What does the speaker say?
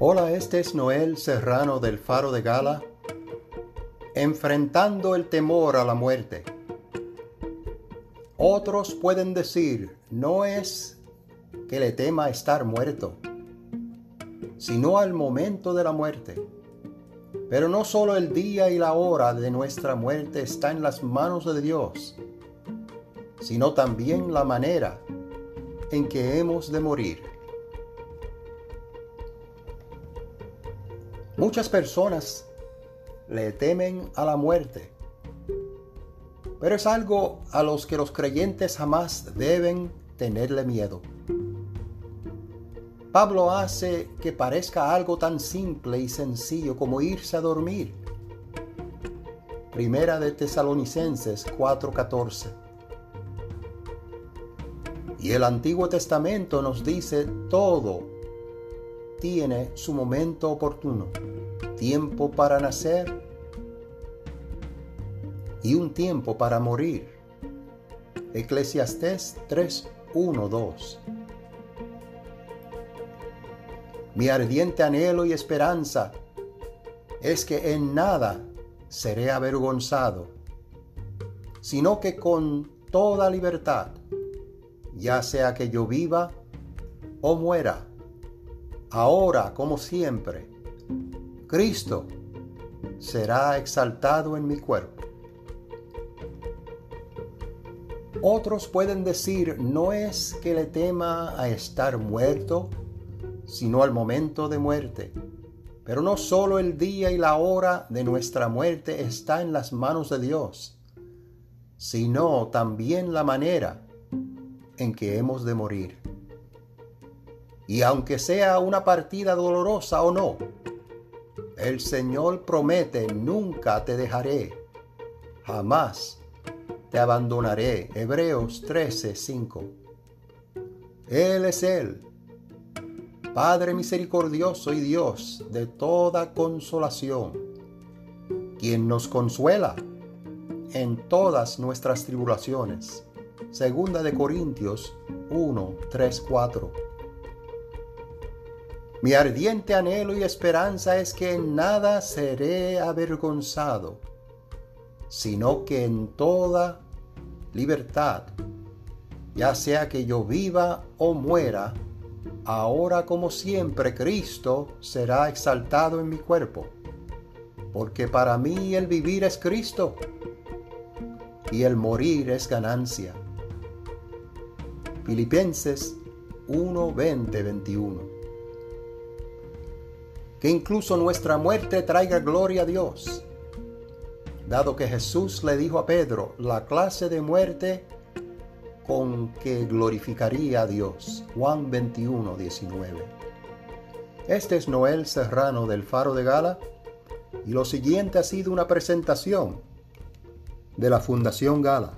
Hola, este es Noel Serrano del Faro de Gala, enfrentando el temor a la muerte. Otros pueden decir, no es que le tema estar muerto, sino al momento de la muerte. Pero no solo el día y la hora de nuestra muerte está en las manos de Dios, sino también la manera en que hemos de morir. Muchas personas le temen a la muerte, pero es algo a los que los creyentes jamás deben tenerle miedo. Pablo hace que parezca algo tan simple y sencillo como irse a dormir. Primera de Tesalonicenses 4:14. Y el Antiguo Testamento nos dice todo tiene su momento oportuno, tiempo para nacer y un tiempo para morir. Eclesiastés 3, 2. Mi ardiente anhelo y esperanza es que en nada seré avergonzado, sino que con toda libertad, ya sea que yo viva o muera, ahora como siempre, Cristo será exaltado en mi cuerpo. Otros pueden decir, no es que le tema a estar muerto, sino al momento de muerte. Pero no solo el día y la hora de nuestra muerte está en las manos de Dios, sino también la manera en que hemos de morir. Y aunque sea una partida dolorosa o no, el Señor promete, nunca te dejaré, jamás te abandonaré. Hebreos 13:5. Él es Él, Padre misericordioso y Dios de toda consolación, quien nos consuela en todas nuestras tribulaciones. Segunda de Corintios 1, 3, 4. Mi ardiente anhelo y esperanza es que en nada seré avergonzado, sino que en toda libertad, ya sea que yo viva o muera, ahora como siempre Cristo será exaltado en mi cuerpo, porque para mí el vivir es Cristo y el morir es ganancia. Filipenses 1, 20, 21 que incluso nuestra muerte traiga gloria a Dios. Dado que Jesús le dijo a Pedro la clase de muerte con que glorificaría a Dios. Juan 21, 19. Este es Noel Serrano del Faro de Gala y lo siguiente ha sido una presentación de la Fundación Gala.